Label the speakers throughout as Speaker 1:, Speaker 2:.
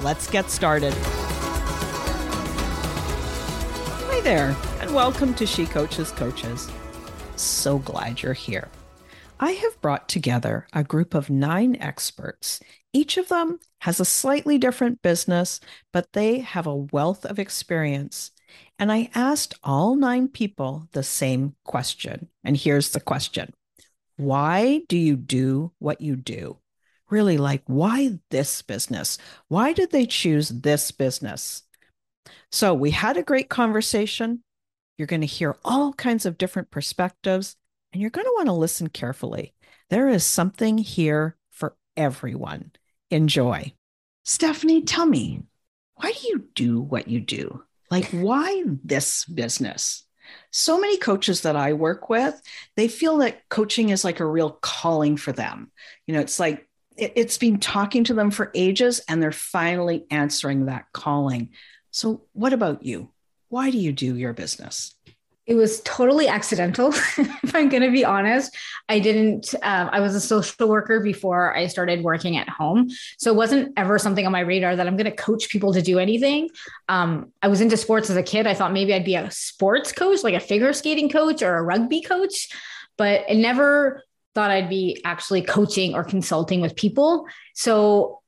Speaker 1: Let's get started. Hi there, and welcome to She Coaches Coaches. So glad you're here. I have brought together a group of nine experts. Each of them has a slightly different business, but they have a wealth of experience. And I asked all nine people the same question. And here's the question Why do you do what you do? Really like, why this business? Why did they choose this business? So we had a great conversation. You're going to hear all kinds of different perspectives, and you're going to want to listen carefully. There is something here for everyone. Enjoy. Stephanie, tell me, why do you do what you do? Like, why this business? So many coaches that I work with, they feel that coaching is like a real calling for them. You know, it's like it, it's been talking to them for ages and they're finally answering that calling. So, what about you? Why do you do your business?
Speaker 2: It was totally accidental, if I'm going to be honest. I didn't, um, I was a social worker before I started working at home. So it wasn't ever something on my radar that I'm going to coach people to do anything. Um, I was into sports as a kid. I thought maybe I'd be a sports coach, like a figure skating coach or a rugby coach, but it never thought I'd be actually coaching or consulting with people. So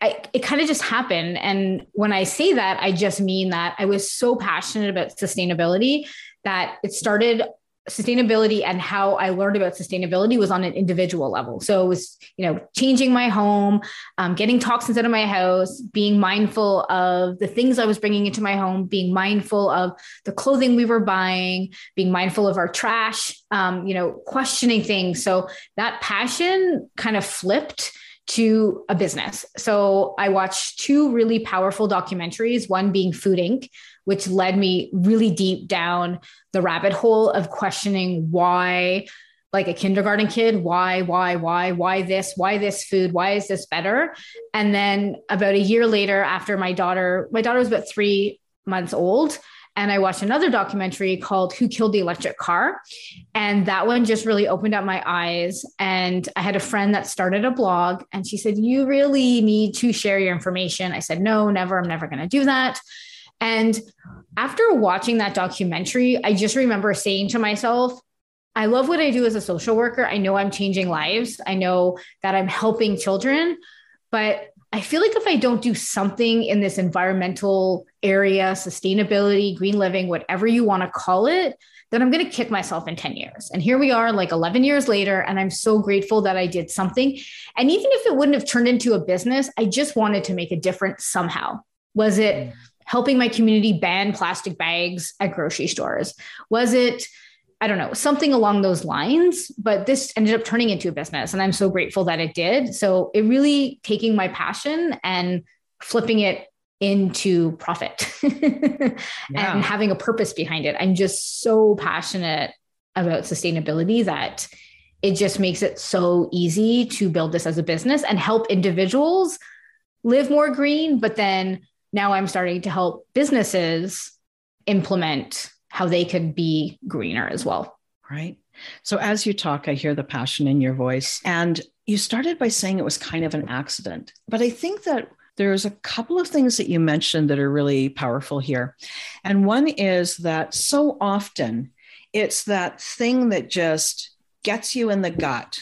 Speaker 2: I, it kind of just happened. And when I say that, I just mean that I was so passionate about sustainability that it started sustainability and how I learned about sustainability was on an individual level. So it was, you know, changing my home, um, getting toxins out of my house, being mindful of the things I was bringing into my home, being mindful of the clothing we were buying, being mindful of our trash, um, you know, questioning things. So that passion kind of flipped to a business. So I watched two really powerful documentaries, one being Food Inc., which led me really deep down the rabbit hole of questioning why like a kindergarten kid why why why why this why this food why is this better and then about a year later after my daughter my daughter was about 3 months old and I watched another documentary called Who Killed the Electric Car. And that one just really opened up my eyes. And I had a friend that started a blog and she said, You really need to share your information. I said, No, never. I'm never going to do that. And after watching that documentary, I just remember saying to myself, I love what I do as a social worker. I know I'm changing lives. I know that I'm helping children, but I feel like if I don't do something in this environmental area, sustainability, green living, whatever you want to call it, then I'm going to kick myself in 10 years. And here we are, like 11 years later. And I'm so grateful that I did something. And even if it wouldn't have turned into a business, I just wanted to make a difference somehow. Was it mm. Helping my community ban plastic bags at grocery stores? Was it I don't know, something along those lines. But this ended up turning into a business. And I'm so grateful that it did. So it really taking my passion and flipping it into profit yeah. and having a purpose behind it. I'm just so passionate about sustainability that it just makes it so easy to build this as a business and help individuals live more green. But then now I'm starting to help businesses implement how they could be greener as well.
Speaker 1: Right. So as you talk, I hear the passion in your voice. And you started by saying it was kind of an accident. But I think that there's a couple of things that you mentioned that are really powerful here. And one is that so often it's that thing that just gets you in the gut.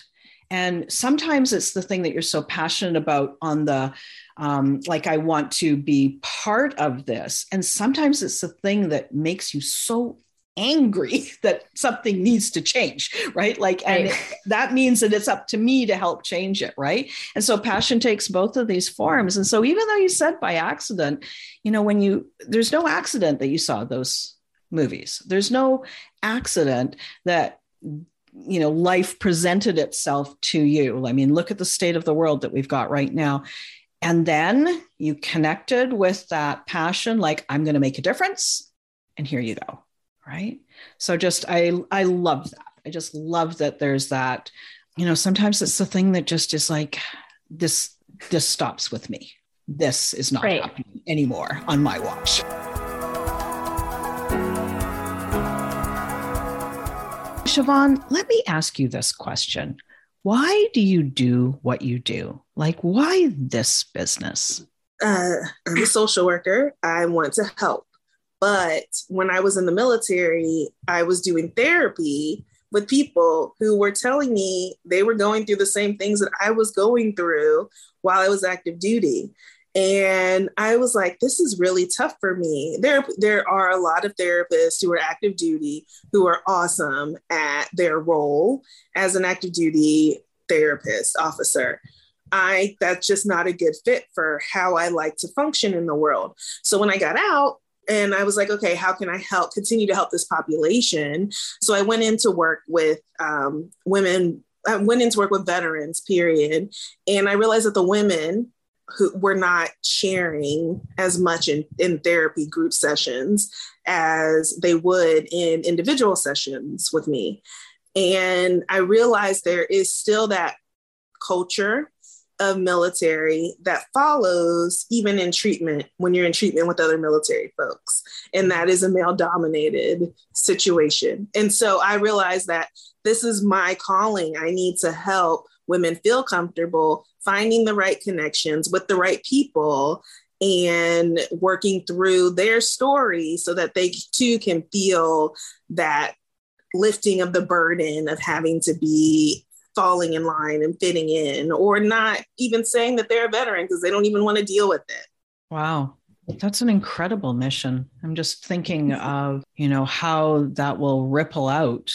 Speaker 1: And sometimes it's the thing that you're so passionate about on the, um, like, I want to be part of this. And sometimes it's the thing that makes you so angry that something needs to change, right? Like, and right. that means that it's up to me to help change it, right? And so passion takes both of these forms. And so even though you said by accident, you know, when you, there's no accident that you saw those movies, there's no accident that you know life presented itself to you i mean look at the state of the world that we've got right now and then you connected with that passion like i'm going to make a difference. And here you go right? So just i i love that. I just love that there's that you know sometimes it's the thing that just is like this this stops with me. This is not right. happening anymore on my watch. Siobhan, let me ask you this question. Why do you do what you do? Like, why this business?
Speaker 3: Uh, I'm a social worker. I want to help. But when I was in the military, I was doing therapy with people who were telling me they were going through the same things that I was going through while I was active duty. And I was like, this is really tough for me. There, there are a lot of therapists who are active duty who are awesome at their role as an active duty therapist officer. I that's just not a good fit for how I like to function in the world. So when I got out, and I was like, okay, how can I help continue to help this population? So I went into work with um, women. I went into work with veterans, period. And I realized that the women who were not sharing as much in, in therapy group sessions as they would in individual sessions with me. And I realized there is still that culture of military that follows even in treatment when you're in treatment with other military folks. And that is a male dominated situation. And so I realized that this is my calling. I need to help women feel comfortable finding the right connections with the right people and working through their story so that they too can feel that lifting of the burden of having to be falling in line and fitting in or not even saying that they're a veteran because they don't even want to deal with it.
Speaker 1: Wow. That's an incredible mission. I'm just thinking of, you know, how that will ripple out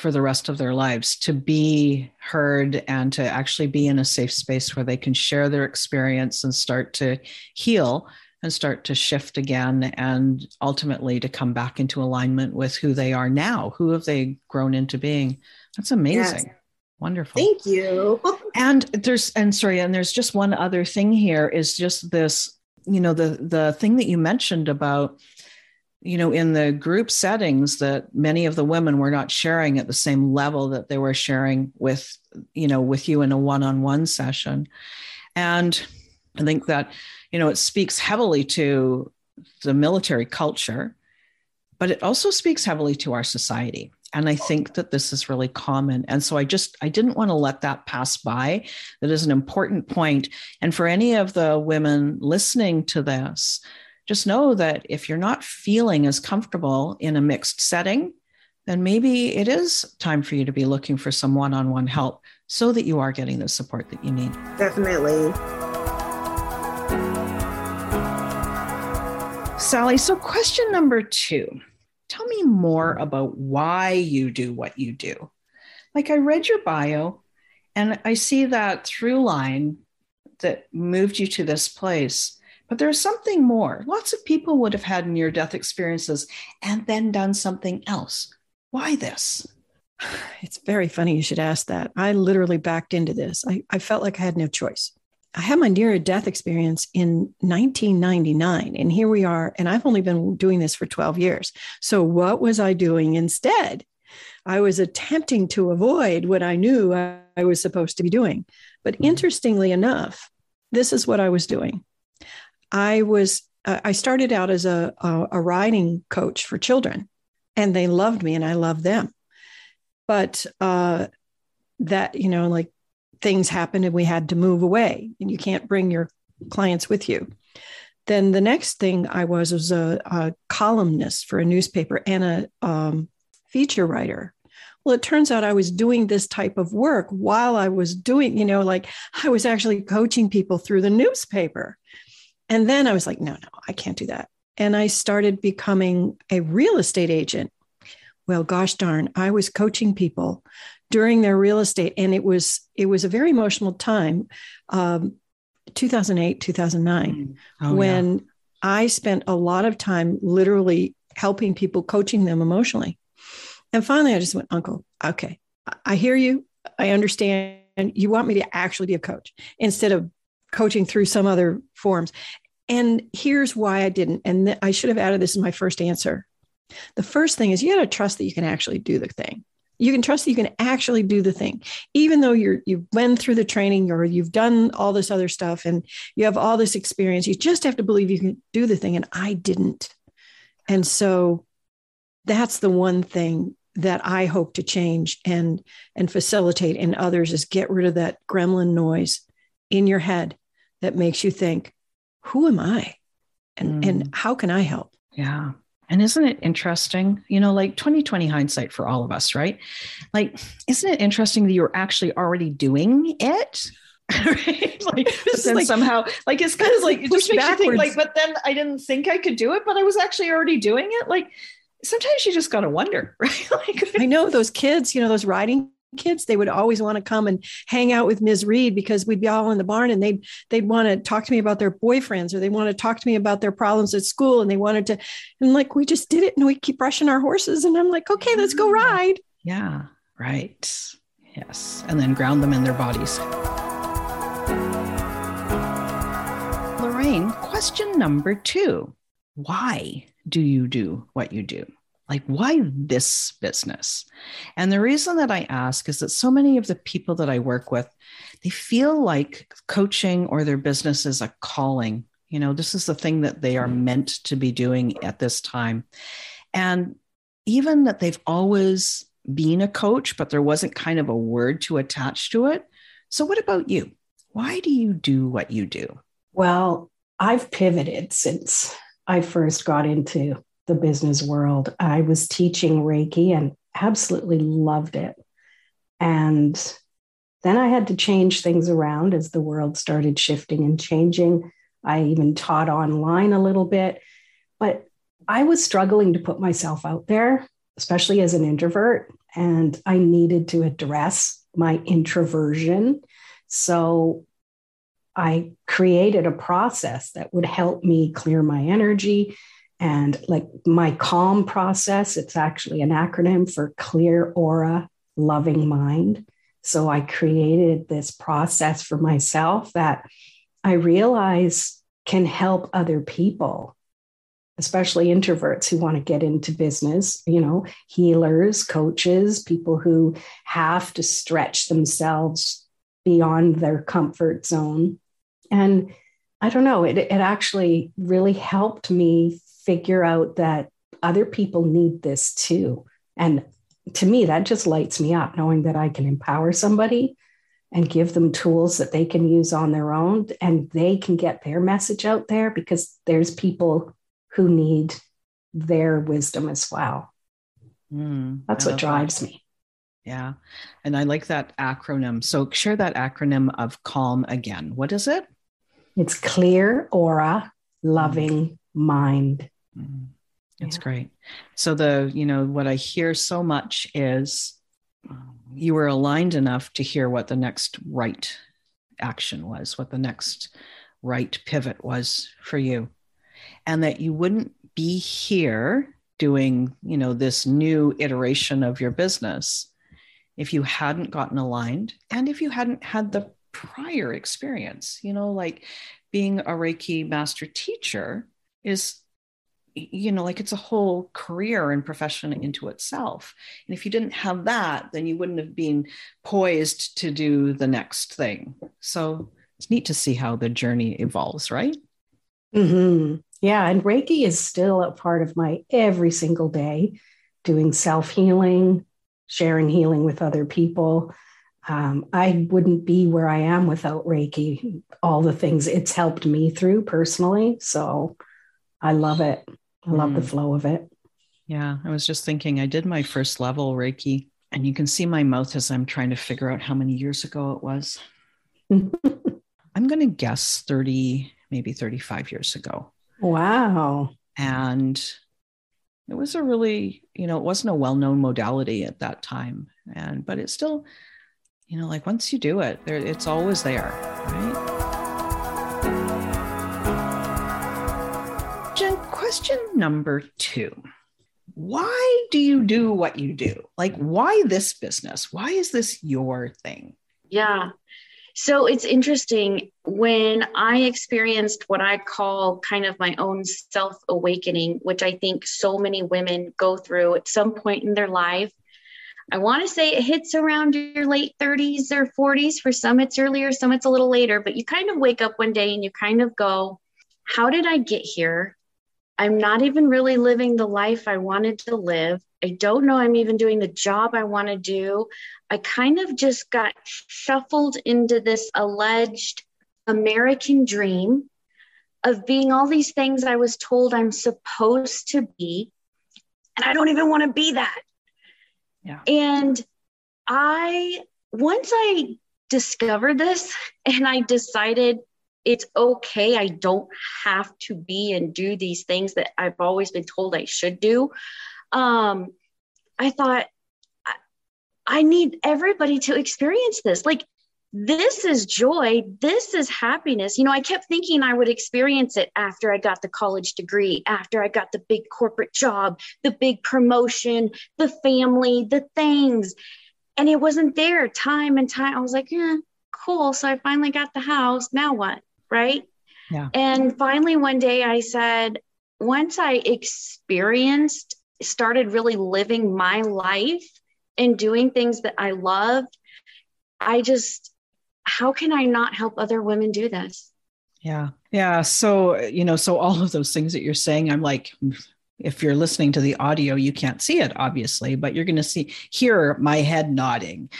Speaker 1: for the rest of their lives to be heard and to actually be in a safe space where they can share their experience and start to heal and start to shift again and ultimately to come back into alignment with who they are now. Who have they grown into being? That's amazing. Yes. wonderful.
Speaker 3: Thank you.
Speaker 1: And there's and sorry and there's just one other thing here is just this you know the the thing that you mentioned about you know, in the group settings that many of the women were not sharing at the same level that they were sharing with, you know, with you in a one-on-one session. And I think that, you know, it speaks heavily to the military culture, but it also speaks heavily to our society. And I think that this is really common. And so I just, I didn't want to let that pass by. That is an important point. And for any of the women listening to this, just know that if you're not feeling as comfortable in a mixed setting, then maybe it is time for you to be looking for some one on one help so that you are getting the support that you need.
Speaker 3: Definitely.
Speaker 1: Sally, so question number two tell me more about why you do what you do. Like I read your bio and I see that through line that moved you to this place. But there's something more. Lots of people would have had near death experiences and then done something else. Why this?
Speaker 4: It's very funny you should ask that. I literally backed into this. I, I felt like I had no choice. I had my near death experience in 1999, and here we are. And I've only been doing this for 12 years. So, what was I doing instead? I was attempting to avoid what I knew I was supposed to be doing. But mm-hmm. interestingly enough, this is what I was doing. I was I started out as a, a, a riding coach for children, and they loved me, and I loved them. But uh, that you know, like things happened, and we had to move away, and you can't bring your clients with you. Then the next thing I was was a, a columnist for a newspaper and a um, feature writer. Well, it turns out I was doing this type of work while I was doing, you know, like I was actually coaching people through the newspaper. And then I was like, no, no, I can't do that. And I started becoming a real estate agent. Well, gosh darn, I was coaching people during their real estate, and it was it was a very emotional time, um, 2008, 2009, mm. oh, when yeah. I spent a lot of time literally helping people, coaching them emotionally. And finally, I just went, Uncle, okay, I hear you. I understand. You want me to actually be a coach instead of coaching through some other forms. And here's why I didn't. And th- I should have added this in my first answer. The first thing is you got to trust that you can actually do the thing. You can trust that you can actually do the thing, even though you're you've been through the training or you've done all this other stuff and you have all this experience. You just have to believe you can do the thing. And I didn't. And so that's the one thing that I hope to change and and facilitate in others is get rid of that gremlin noise in your head that makes you think, who am I? And, mm. and how can I help?
Speaker 1: Yeah. And isn't it interesting? You know, like 2020 hindsight for all of us, right? Like, isn't it interesting that you're actually already doing it? right? Like, but then like, somehow, like, it's kind of like, it just makes backwards. you think, like, but then I didn't think I could do it, but I was actually already doing it. Like, sometimes you just got to wonder, right? like,
Speaker 4: I know those kids, you know, those riding kids they would always want to come and hang out with ms. Reed because we'd be all in the barn and they'd they'd want to talk to me about their boyfriends or they want to talk to me about their problems at school and they wanted to and like we just did it and we keep brushing our horses and i'm like okay let's go mm. ride.
Speaker 1: Yeah right. Yes and then ground them in their bodies. Lorraine question number two. Why do you do what you do like, why this business? And the reason that I ask is that so many of the people that I work with, they feel like coaching or their business is a calling. You know, this is the thing that they are mm-hmm. meant to be doing at this time. And even that they've always been a coach, but there wasn't kind of a word to attach to it. So, what about you? Why do you do what you do?
Speaker 5: Well, I've pivoted since I first got into the business world. I was teaching Reiki and absolutely loved it. And then I had to change things around as the world started shifting and changing. I even taught online a little bit, but I was struggling to put myself out there, especially as an introvert, and I needed to address my introversion. So I created a process that would help me clear my energy, and like my calm process, it's actually an acronym for clear aura, loving mind. So I created this process for myself that I realize can help other people, especially introverts who want to get into business, you know, healers, coaches, people who have to stretch themselves beyond their comfort zone. And I don't know, it, it actually really helped me figure out that other people need this too. And to me, that just lights me up knowing that I can empower somebody and give them tools that they can use on their own and they can get their message out there because there's people who need their wisdom as well. Mm, That's what drives that. me.
Speaker 1: Yeah. And I like that acronym. So share that acronym of calm again. What is it?
Speaker 5: It's clear aura, loving mm. mind.
Speaker 1: That's yeah. great. So the, you know, what I hear so much is you were aligned enough to hear what the next right action was, what the next right pivot was for you. And that you wouldn't be here doing, you know, this new iteration of your business if you hadn't gotten aligned and if you hadn't had the prior experience, you know, like being a Reiki master teacher is you know like it's a whole career and profession into itself and if you didn't have that then you wouldn't have been poised to do the next thing so it's neat to see how the journey evolves right
Speaker 5: mm-hmm. Yeah. And Reiki is still a part of my every single day, doing self healing, sharing healing with other people. Um, I wouldn't be where I am without Reiki, all the things it's helped me through personally. So I love it. I love mm. the flow of it.
Speaker 1: Yeah. I was just thinking, I did my first level Reiki, and you can see my mouth as I'm trying to figure out how many years ago it was. I'm going to guess 30, maybe 35 years ago.
Speaker 5: Wow.
Speaker 1: And it was a really, you know, it wasn't a well known modality at that time. And, but it's still, you know, like once you do it, there, it's always there, right? Question number two Why do you do what you do? Like, why this business? Why is this your thing?
Speaker 6: Yeah. So it's interesting when I experienced what I call kind of my own self awakening, which I think so many women go through at some point in their life. I want to say it hits around your late 30s or 40s. For some, it's earlier, some, it's a little later, but you kind of wake up one day and you kind of go, How did I get here? I'm not even really living the life I wanted to live. I don't know I'm even doing the job I want to do. I kind of just got shuffled into this alleged American dream of being all these things I was told I'm supposed to be. And I don't even want to be that.
Speaker 1: Yeah.
Speaker 6: And I, once I discovered this and I decided it's okay. I don't have to be and do these things that I've always been told I should do. Um, I thought I, I need everybody to experience this. Like, this is joy. This is happiness. You know, I kept thinking I would experience it after I got the college degree, after I got the big corporate job, the big promotion, the family, the things. And it wasn't there time and time. I was like, yeah, cool. So I finally got the house. Now what? Right?
Speaker 1: Yeah.
Speaker 6: And finally, one day I said, once I experienced, started really living my life and doing things that I loved, I just, how can I not help other women do this?
Speaker 1: Yeah. Yeah. So, you know, so all of those things that you're saying, I'm like, if you're listening to the audio, you can't see it, obviously, but you're going to see, hear my head nodding.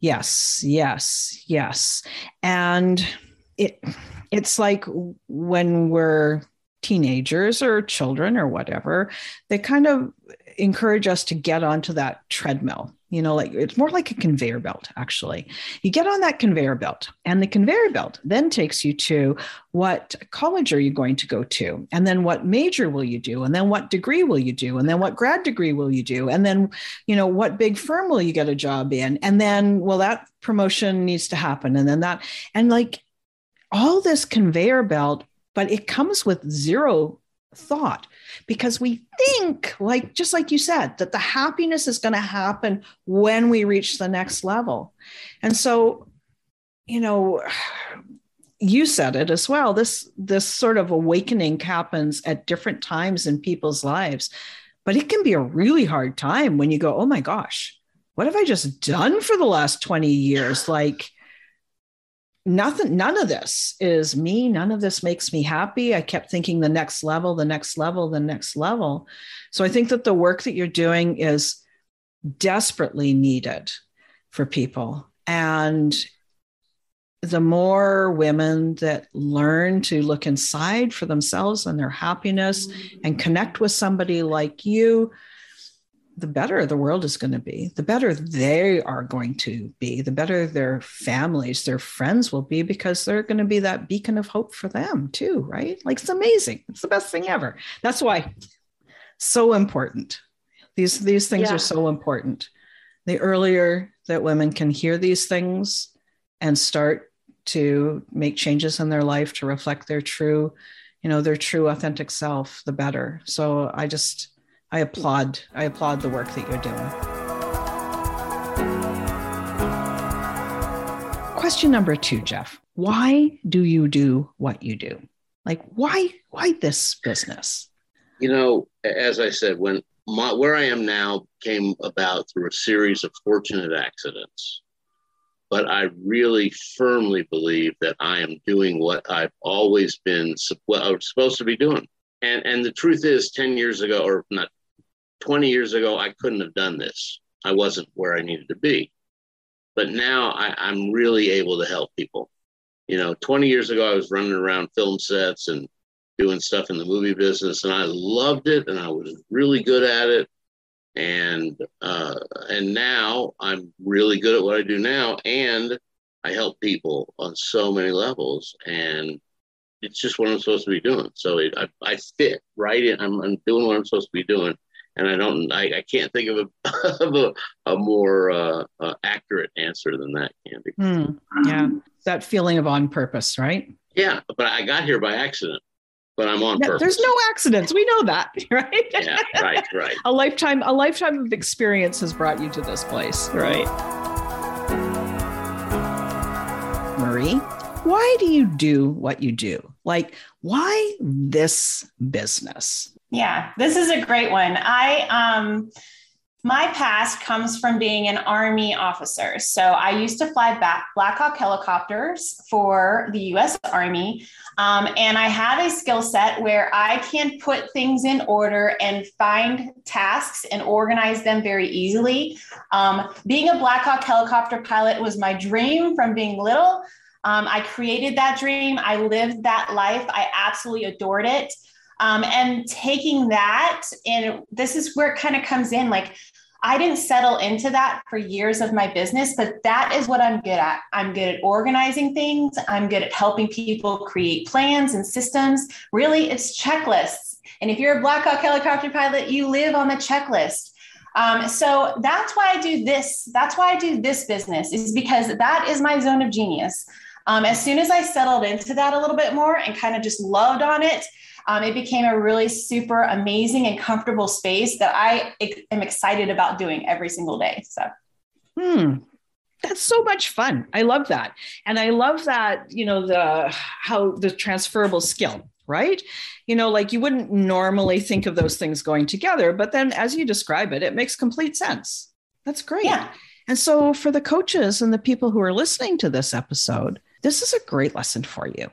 Speaker 1: Yes, yes, yes. And it, it's like when we're teenagers or children or whatever, they kind of encourage us to get onto that treadmill. You know, like it's more like a conveyor belt, actually. You get on that conveyor belt, and the conveyor belt then takes you to what college are you going to go to? And then what major will you do? And then what degree will you do? And then what grad degree will you do? And then, you know, what big firm will you get a job in? And then, well, that promotion needs to happen. And then that, and like all this conveyor belt, but it comes with zero thought because we think like just like you said that the happiness is going to happen when we reach the next level. And so you know you said it as well this this sort of awakening happens at different times in people's lives but it can be a really hard time when you go oh my gosh what have i just done for the last 20 years? Like nothing none of this is me. None of this makes me happy. I kept thinking the next level the next level the next level. So i think that the work that you're doing is desperately needed for people. And the more women that learn to look inside for themselves and their happiness and connect with somebody like you the better the world is going to be, the better they are going to be, the better their families, their friends will be, because they're going to be that beacon of hope for them too, right? Like it's amazing. It's the best thing ever. That's why so important. These these things yeah. are so important. The earlier that women can hear these things and start to make changes in their life to reflect their true, you know, their true authentic self, the better. So I just I applaud I applaud the work that you're doing. Question number 2, Jeff. Why do you do what you do? Like why why this business?
Speaker 7: You know, as I said when my, where I am now came about through a series of fortunate accidents. But I really firmly believe that I am doing what I've always been well, supposed to be doing. and and the truth is 10 years ago or not 20 years ago i couldn't have done this. I wasn't where i needed to be. But now I, i'm really able to help people. You know 20 years ago i was running around film sets and doing stuff in the movie business and i loved it and i was really good at it. And uh, and now i'm really good at what i do now and i help people on so many levels and it's just what I'm supposed to be doing. So it, I, I fit right in. I'm, I'm doing what I'm supposed to be doing, and I don't. I, I can't think of a of a, a more uh, uh, accurate answer than that, Candy.
Speaker 1: Mm, yeah, that feeling of on purpose, right?
Speaker 7: Yeah, but I got here by accident. But I'm on
Speaker 1: yeah,
Speaker 7: purpose.
Speaker 1: There's no accidents. We know that, right?
Speaker 7: yeah, right, right.
Speaker 1: a lifetime, a lifetime of experience has brought you to this place, right? Marie, why do you do what you do? Like, why this business?
Speaker 8: Yeah, this is a great one. I, um, my past comes from being an Army officer. So I used to fly back Black Hawk helicopters for the US Army. Um, and I have a skill set where I can put things in order and find tasks and organize them very easily. Um, being a Black Hawk helicopter pilot was my dream from being little. Um, I created that dream. I lived that life. I absolutely adored it. Um, and taking that, and this is where it kind of comes in like, I didn't settle into that for years of my business, but that is what I'm good at. I'm good at organizing things. I'm good at helping people create plans and systems. Really, it's checklists. And if you're a Black Hawk helicopter pilot, you live on the checklist. Um, so that's why I do this. That's why I do this business, is because that is my zone of genius. Um, as soon as I settled into that a little bit more and kind of just loved on it, um, it became a really super amazing and comfortable space that I am excited about doing every single day. So,
Speaker 1: hmm. That's so much fun. I love that. And I love that, you know, the how the transferable skill, right? You know, like you wouldn't normally think of those things going together, but then as you describe it, it makes complete sense. That's great.
Speaker 8: Yeah.
Speaker 1: And so for the coaches and the people who are listening to this episode, this is a great lesson for you.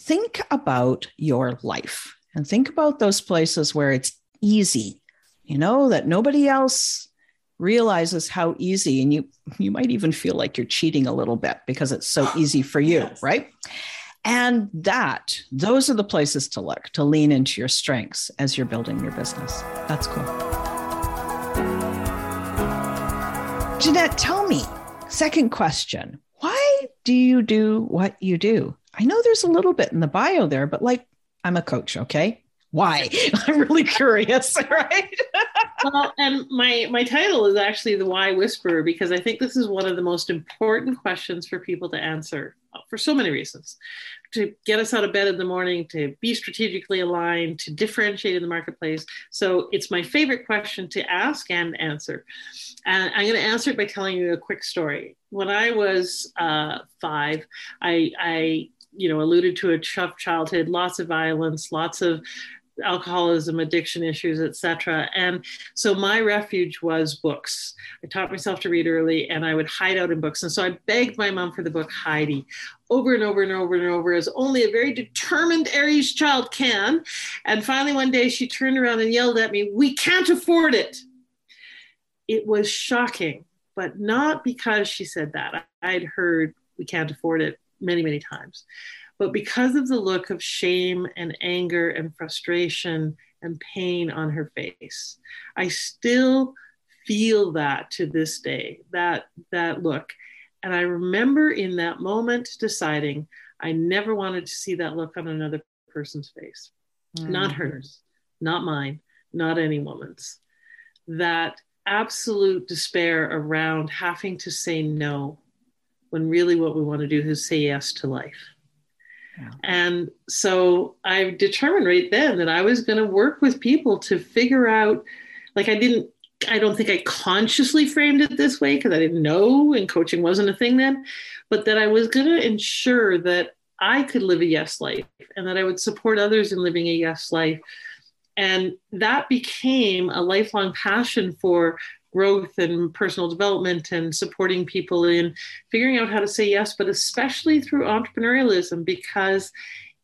Speaker 1: Think about your life and think about those places where it's easy, you know, that nobody else realizes how easy and you you might even feel like you're cheating a little bit because it's so easy for you, yes. right? And that those are the places to look to lean into your strengths as you're building your business. That's cool. Jeanette, tell me, second question do you do what you do? I know there's a little bit in the bio there, but like, I'm a coach, okay? Why? I'm really curious, right?
Speaker 9: well, and my my title is actually the Why Whisperer because I think this is one of the most important questions for people to answer for so many reasons to get us out of bed in the morning, to be strategically aligned, to differentiate in the marketplace. So it's my favorite question to ask and answer. And I'm going to answer it by telling you a quick story. When I was uh, five, I, I you know alluded to a tough childhood lots of violence lots of alcoholism, addiction issues, etc. And so my refuge was books. I taught myself to read early and I would hide out in books. And so I begged my mom for the book Heidi over and over and over and over as only a very determined Aries child can. And finally one day she turned around and yelled at me, "We can't afford it." It was shocking, but not because she said that. I'd heard we can't afford it many, many times but because of the look of shame and anger and frustration and pain on her face, I still feel that to this day, that, that look. And I remember in that moment deciding I never wanted to see that look on another person's face, mm-hmm. not hers, not mine, not any woman's. That absolute despair around having to say no when really what we want to do is say yes to life. And so I determined right then that I was going to work with people to figure out, like, I didn't, I don't think I consciously framed it this way because I didn't know and coaching wasn't a thing then, but that I was going to ensure that I could live a yes life and that I would support others in living a yes life. And that became a lifelong passion for growth and personal development and supporting people in figuring out how to say yes, but especially through entrepreneurialism because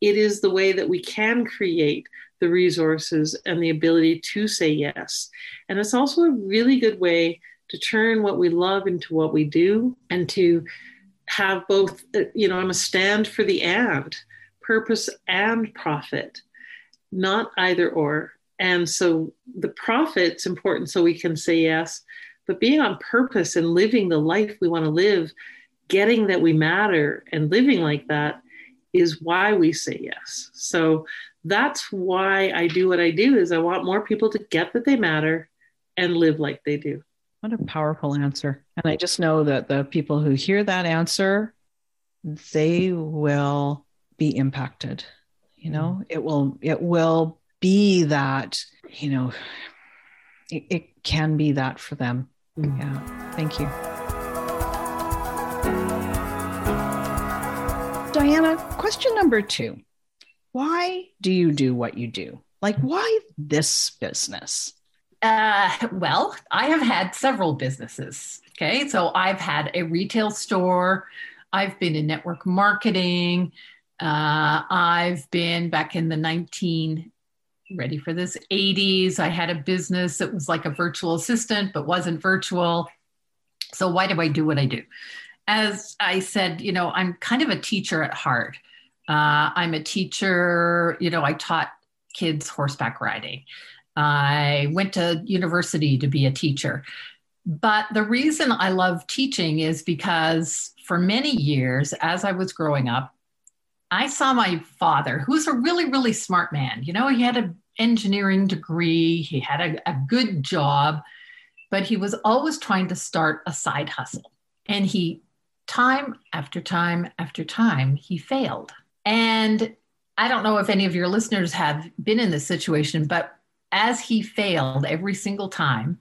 Speaker 9: it is the way that we can create the resources and the ability to say yes. And it's also a really good way to turn what we love into what we do and to have both, uh, you know, I'm a stand for the and purpose and profit, not either or. And so the profit's important so we can say yes, but being on purpose and living the life we want to live, getting that we matter and living like that is why we say yes. So that's why I do what I do is I want more people to get that they matter and live like they do.
Speaker 1: What a powerful answer. And I just know that the people who hear that answer, they will be impacted. You know, mm-hmm. it will it will be that, you know, it, it can be that for them. Mm. Yeah. Thank you. Diana, question number two. Why do you do what you do? Like, why this business?
Speaker 10: Uh, well, I have had several businesses. Okay. So I've had a retail store, I've been in network marketing, uh, I've been back in the 19, ready for this, 80s. I had a business that was like a virtual assistant, but wasn't virtual. So why do I do what I do? As I said, you know, I'm kind of a teacher at heart. Uh, I'm a teacher, you know, I taught kids horseback riding. I went to university to be a teacher. But the reason I love teaching is because for many years, as I was growing up, I saw my father, who's a really, really smart man. You know, he had an engineering degree, he had a, a good job, but he was always trying to start a side hustle. And he, time after time after time, he failed. And I don't know if any of your listeners have been in this situation, but as he failed every single time,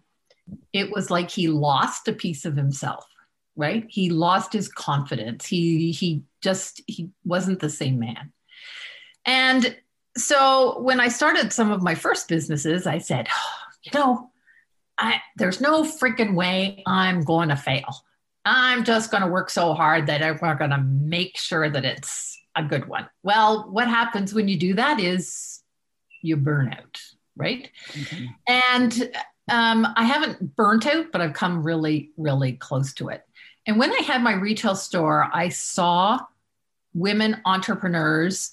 Speaker 10: it was like he lost a piece of himself, right? He lost his confidence. He he just he wasn't the same man. And so when I started some of my first businesses, I said, oh, you know, I there's no freaking way I'm going to fail. I'm just going to work so hard that I'm going to make sure that it's a good one. Well, what happens when you do that is you burn out right? Mm-hmm. And um, I haven't burnt out, but I've come really, really close to it. And when I had my retail store, I saw women entrepreneurs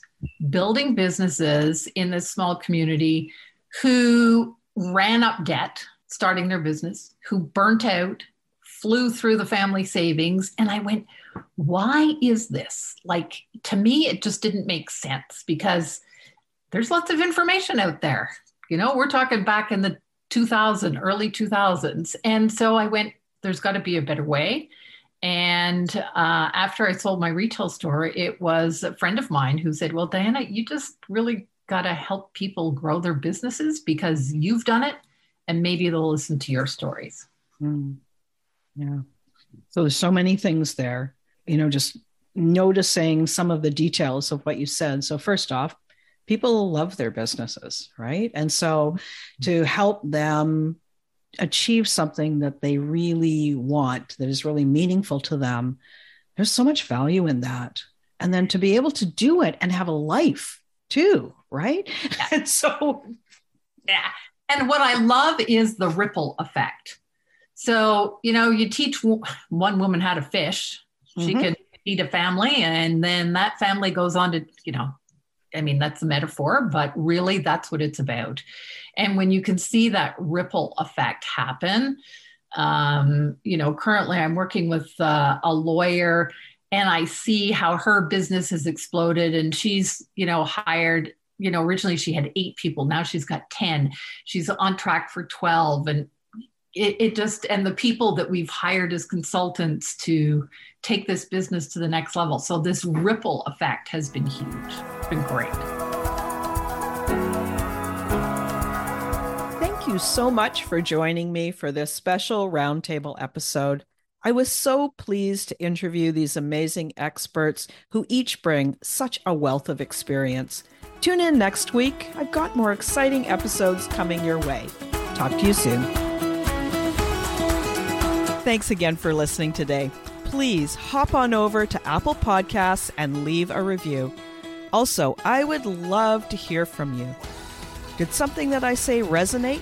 Speaker 10: building businesses in this small community who ran up debt starting their business, who burnt out, flew through the family savings. And I went, why is this? Like, to me, it just didn't make sense because there's lots of information out there. You know, we're talking back in the 2000, early 2000s. And so I went, there's got to be a better way. And uh, after I sold my retail store, it was a friend of mine who said, Well, Diana, you just really got to help people grow their businesses because you've done it and maybe they'll listen to your stories. Mm.
Speaker 1: Yeah. So there's so many things there, you know, just noticing some of the details of what you said. So, first off, people love their businesses, right? And so to help them achieve something that they really want, that is really meaningful to them, there's so much value in that. And then to be able to do it and have a life too, right?
Speaker 10: Yeah. and so, yeah. And what I love is the ripple effect. So, you know, you teach one woman how to fish, she mm-hmm. can feed a family, and then that family goes on to, you know, I mean, that's a metaphor, but really that's what it's about. And when you can see that ripple effect happen, um, you know, currently I'm working with uh, a lawyer and I see how her business has exploded and she's, you know, hired, you know, originally she had eight people, now she's got 10. She's on track for 12. And it, it just, and the people that we've hired as consultants to take this business to the next level. So this ripple effect has been huge. It's been great.
Speaker 1: You so much for joining me for this special roundtable episode. I was so pleased to interview these amazing experts who each bring such a wealth of experience. Tune in next week. I've got more exciting episodes coming your way. Talk to you soon. Thanks again for listening today please hop on over to Apple Podcasts and leave a review. Also, I would love to hear from you. Did something that I say resonate?